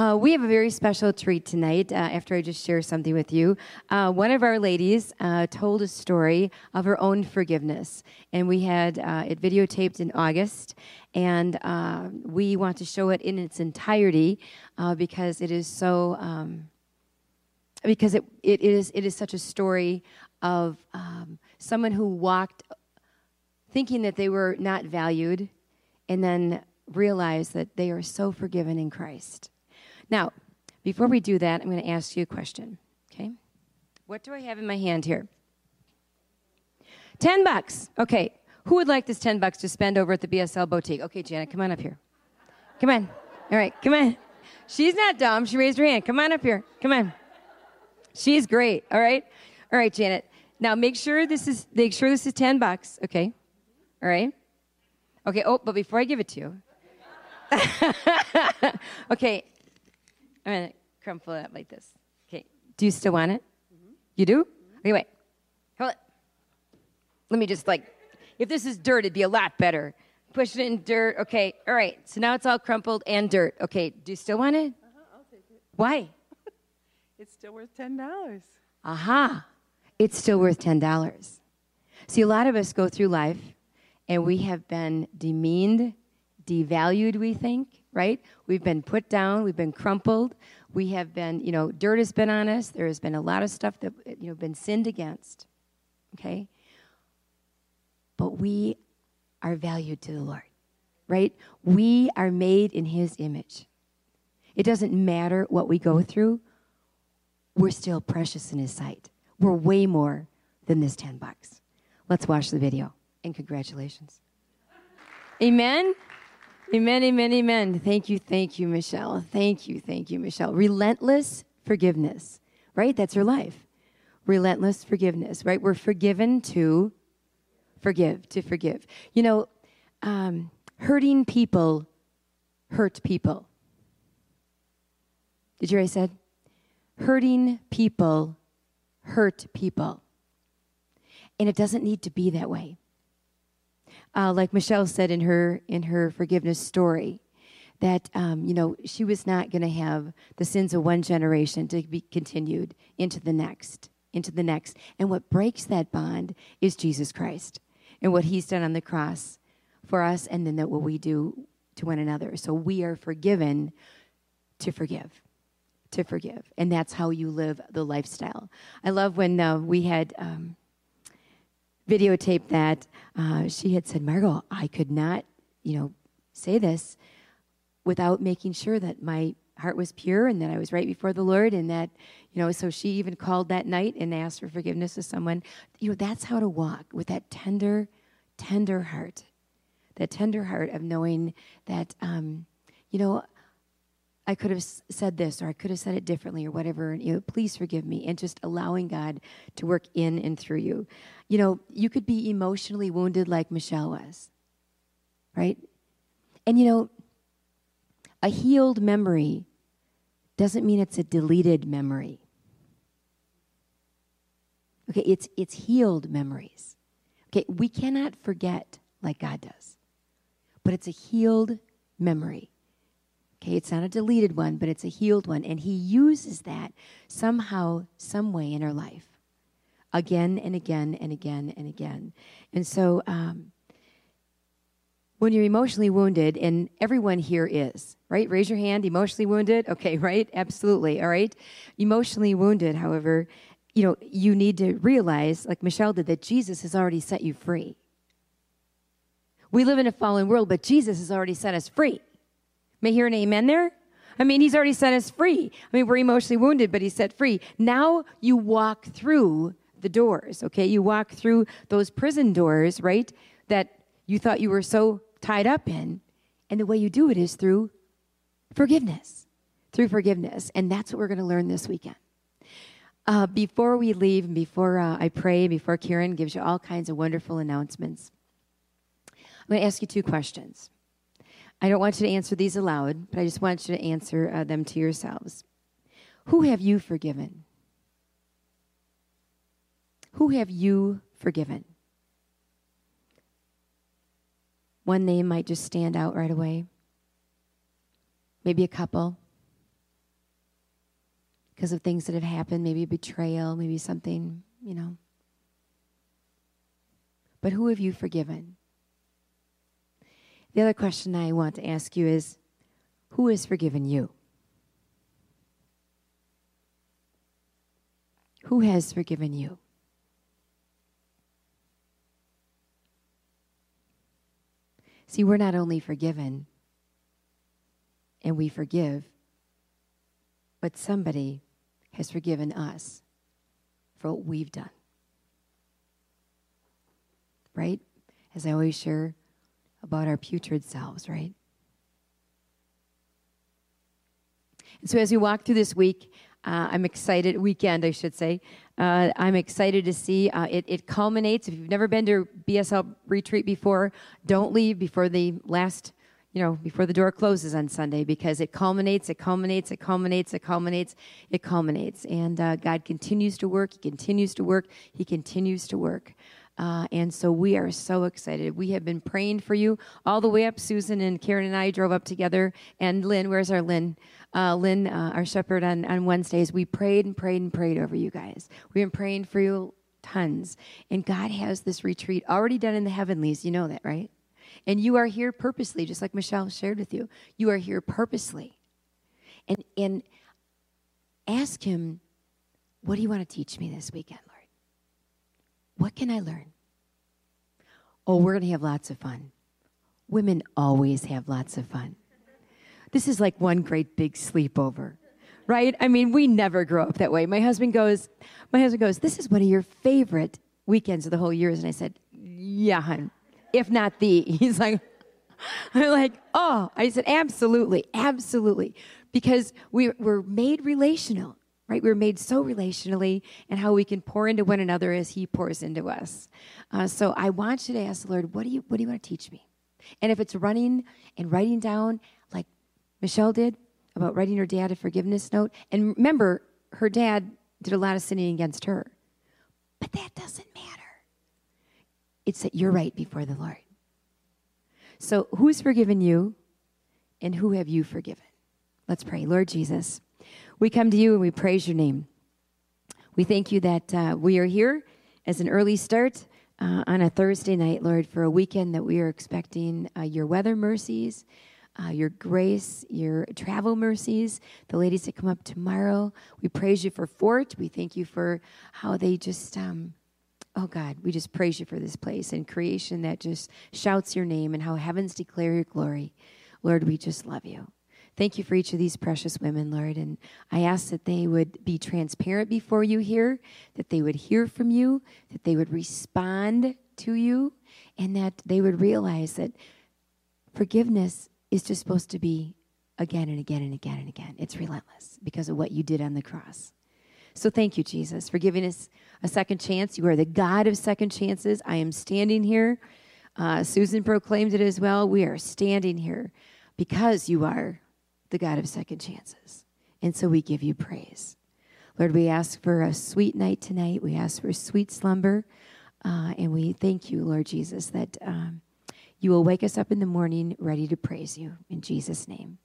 Uh, we have a very special treat tonight uh, after I just share something with you. Uh, one of our ladies uh, told a story of her own forgiveness, and we had uh, it videotaped in August, and uh, we want to show it in its entirety because it is so. Um, because it, it is it is such a story of um, someone who walked thinking that they were not valued and then realized that they are so forgiven in Christ. Now, before we do that, I'm going to ask you a question. Okay? What do I have in my hand here? 10 bucks. Okay. Who would like this 10 bucks to spend over at the BSL boutique? Okay, Janet, come on up here. Come on. All right, come on. She's not dumb. She raised her hand. Come on up here. Come on. She's great. All right. All right, Janet. Now make sure this is make sure this is 10 bucks, okay? All right? Okay, oh, but before I give it to you. okay. I'm going to crumple it up like this. Okay. Do you still want it? Mm-hmm. You do? Mm-hmm. Okay, wait. Hold it. Let me just like if this is dirt, it'd be a lot better. Push it in dirt. Okay. All right. So now it's all crumpled and dirt. Okay. Do you still want it? Uh-huh, I'll take it. Why? it's still worth $10. Aha it's still worth $10. See, a lot of us go through life and we have been demeaned, devalued, we think, right? We've been put down, we've been crumpled, we have been, you know, dirt has been on us, there has been a lot of stuff that, you know, been sinned against, okay? But we are valued to the Lord, right? We are made in His image. It doesn't matter what we go through, we're still precious in His sight. We're way more than this 10 bucks. Let's watch the video and congratulations. Amen. Amen, amen, amen. Thank you, thank you, Michelle. Thank you, thank you, Michelle. Relentless forgiveness, right? That's your life. Relentless forgiveness, right? We're forgiven to forgive, to forgive. You know, um, hurting people hurt people. Did you hear I said? Hurting people hurt people. And it doesn't need to be that way. Uh, like Michelle said in her in her forgiveness story, that um, you know she was not going to have the sins of one generation to be continued into the next, into the next. And what breaks that bond is Jesus Christ and what He's done on the cross for us, and then that what we do to one another. So we are forgiven to forgive to forgive. And that's how you live the lifestyle. I love when uh, we had um, videotaped that. Uh, she had said, Margot, I could not, you know, say this without making sure that my heart was pure and that I was right before the Lord and that, you know, so she even called that night and asked for forgiveness of someone. You know, that's how to walk with that tender, tender heart. That tender heart of knowing that, um, you know, I could have said this or I could have said it differently or whatever. And, you know, please forgive me. And just allowing God to work in and through you. You know, you could be emotionally wounded like Michelle was, right? And, you know, a healed memory doesn't mean it's a deleted memory. Okay, it's, it's healed memories. Okay, we cannot forget like God does, but it's a healed memory. Okay, it's not a deleted one, but it's a healed one. And He uses that somehow, some way in our life again and again and again and again. And so, um, when you're emotionally wounded, and everyone here is, right? Raise your hand, emotionally wounded. Okay, right? Absolutely. All right. Emotionally wounded, however, you know, you need to realize, like Michelle did, that Jesus has already set you free. We live in a fallen world, but Jesus has already set us free. May I hear an amen there? I mean, he's already set us free. I mean, we're emotionally wounded, but he's set free. Now you walk through the doors, okay? You walk through those prison doors, right? That you thought you were so tied up in. And the way you do it is through forgiveness. Through forgiveness. And that's what we're going to learn this weekend. Uh, before we leave, before uh, I pray, before Kieran gives you all kinds of wonderful announcements, I'm going to ask you two questions. I don't want you to answer these aloud, but I just want you to answer uh, them to yourselves. Who have you forgiven? Who have you forgiven? One name might just stand out right away. Maybe a couple. because of things that have happened, maybe betrayal, maybe something, you know. But who have you forgiven? The other question I want to ask you is who has forgiven you? Who has forgiven you? See, we're not only forgiven and we forgive, but somebody has forgiven us for what we've done. Right? As I always share about our putrid selves, right? And so as we walk through this week, uh, I'm excited, weekend, I should say. Uh, I'm excited to see uh, it, it culminates. If you've never been to BSL retreat before, don't leave before the last, you know, before the door closes on Sunday because it culminates, it culminates, it culminates, it culminates, it culminates. And uh, God continues to work, He continues to work, He continues to work. Uh, and so we are so excited. We have been praying for you all the way up. Susan and Karen and I drove up together. And Lynn, where's our Lynn? Uh, Lynn, uh, our shepherd on, on Wednesdays, we prayed and prayed and prayed over you guys. We've been praying for you tons. And God has this retreat already done in the heavenlies. You know that, right? And you are here purposely, just like Michelle shared with you. You are here purposely. And, and ask Him, what do you want to teach me this weekend? What can I learn? Oh, we're going to have lots of fun. Women always have lots of fun. This is like one great big sleepover, right? I mean, we never grow up that way. My husband goes, my husband goes, this is one of your favorite weekends of the whole years. And I said, yeah, hun, if not the. He's like, I'm like, oh, I said, absolutely, absolutely. Because we, we're made relational right? We're made so relationally and how we can pour into one another as He pours into us. Uh, so I want you to ask the Lord, what do you what do you want to teach me? And if it's running and writing down, like Michelle did about writing her dad a forgiveness note, and remember, her dad did a lot of sinning against her, but that doesn't matter. It's that you're right before the Lord. So, who's forgiven you, and who have you forgiven? Let's pray. Lord Jesus. We come to you and we praise your name. We thank you that uh, we are here as an early start uh, on a Thursday night, Lord, for a weekend that we are expecting uh, your weather mercies, uh, your grace, your travel mercies, the ladies that come up tomorrow. We praise you for Fort. We thank you for how they just. Um, Oh God, we just praise you for this place and creation that just shouts your name and how heavens declare your glory. Lord, we just love you. Thank you for each of these precious women, Lord. And I ask that they would be transparent before you here, that they would hear from you, that they would respond to you, and that they would realize that forgiveness is just supposed to be again and again and again and again. It's relentless because of what you did on the cross. So thank you, Jesus, for giving us a second chance. You are the God of second chances. I am standing here. Uh, Susan proclaimed it as well. We are standing here because you are the God of second chances. And so we give you praise. Lord, we ask for a sweet night tonight. We ask for sweet slumber. Uh, and we thank you, Lord Jesus, that um, you will wake us up in the morning ready to praise you. In Jesus' name.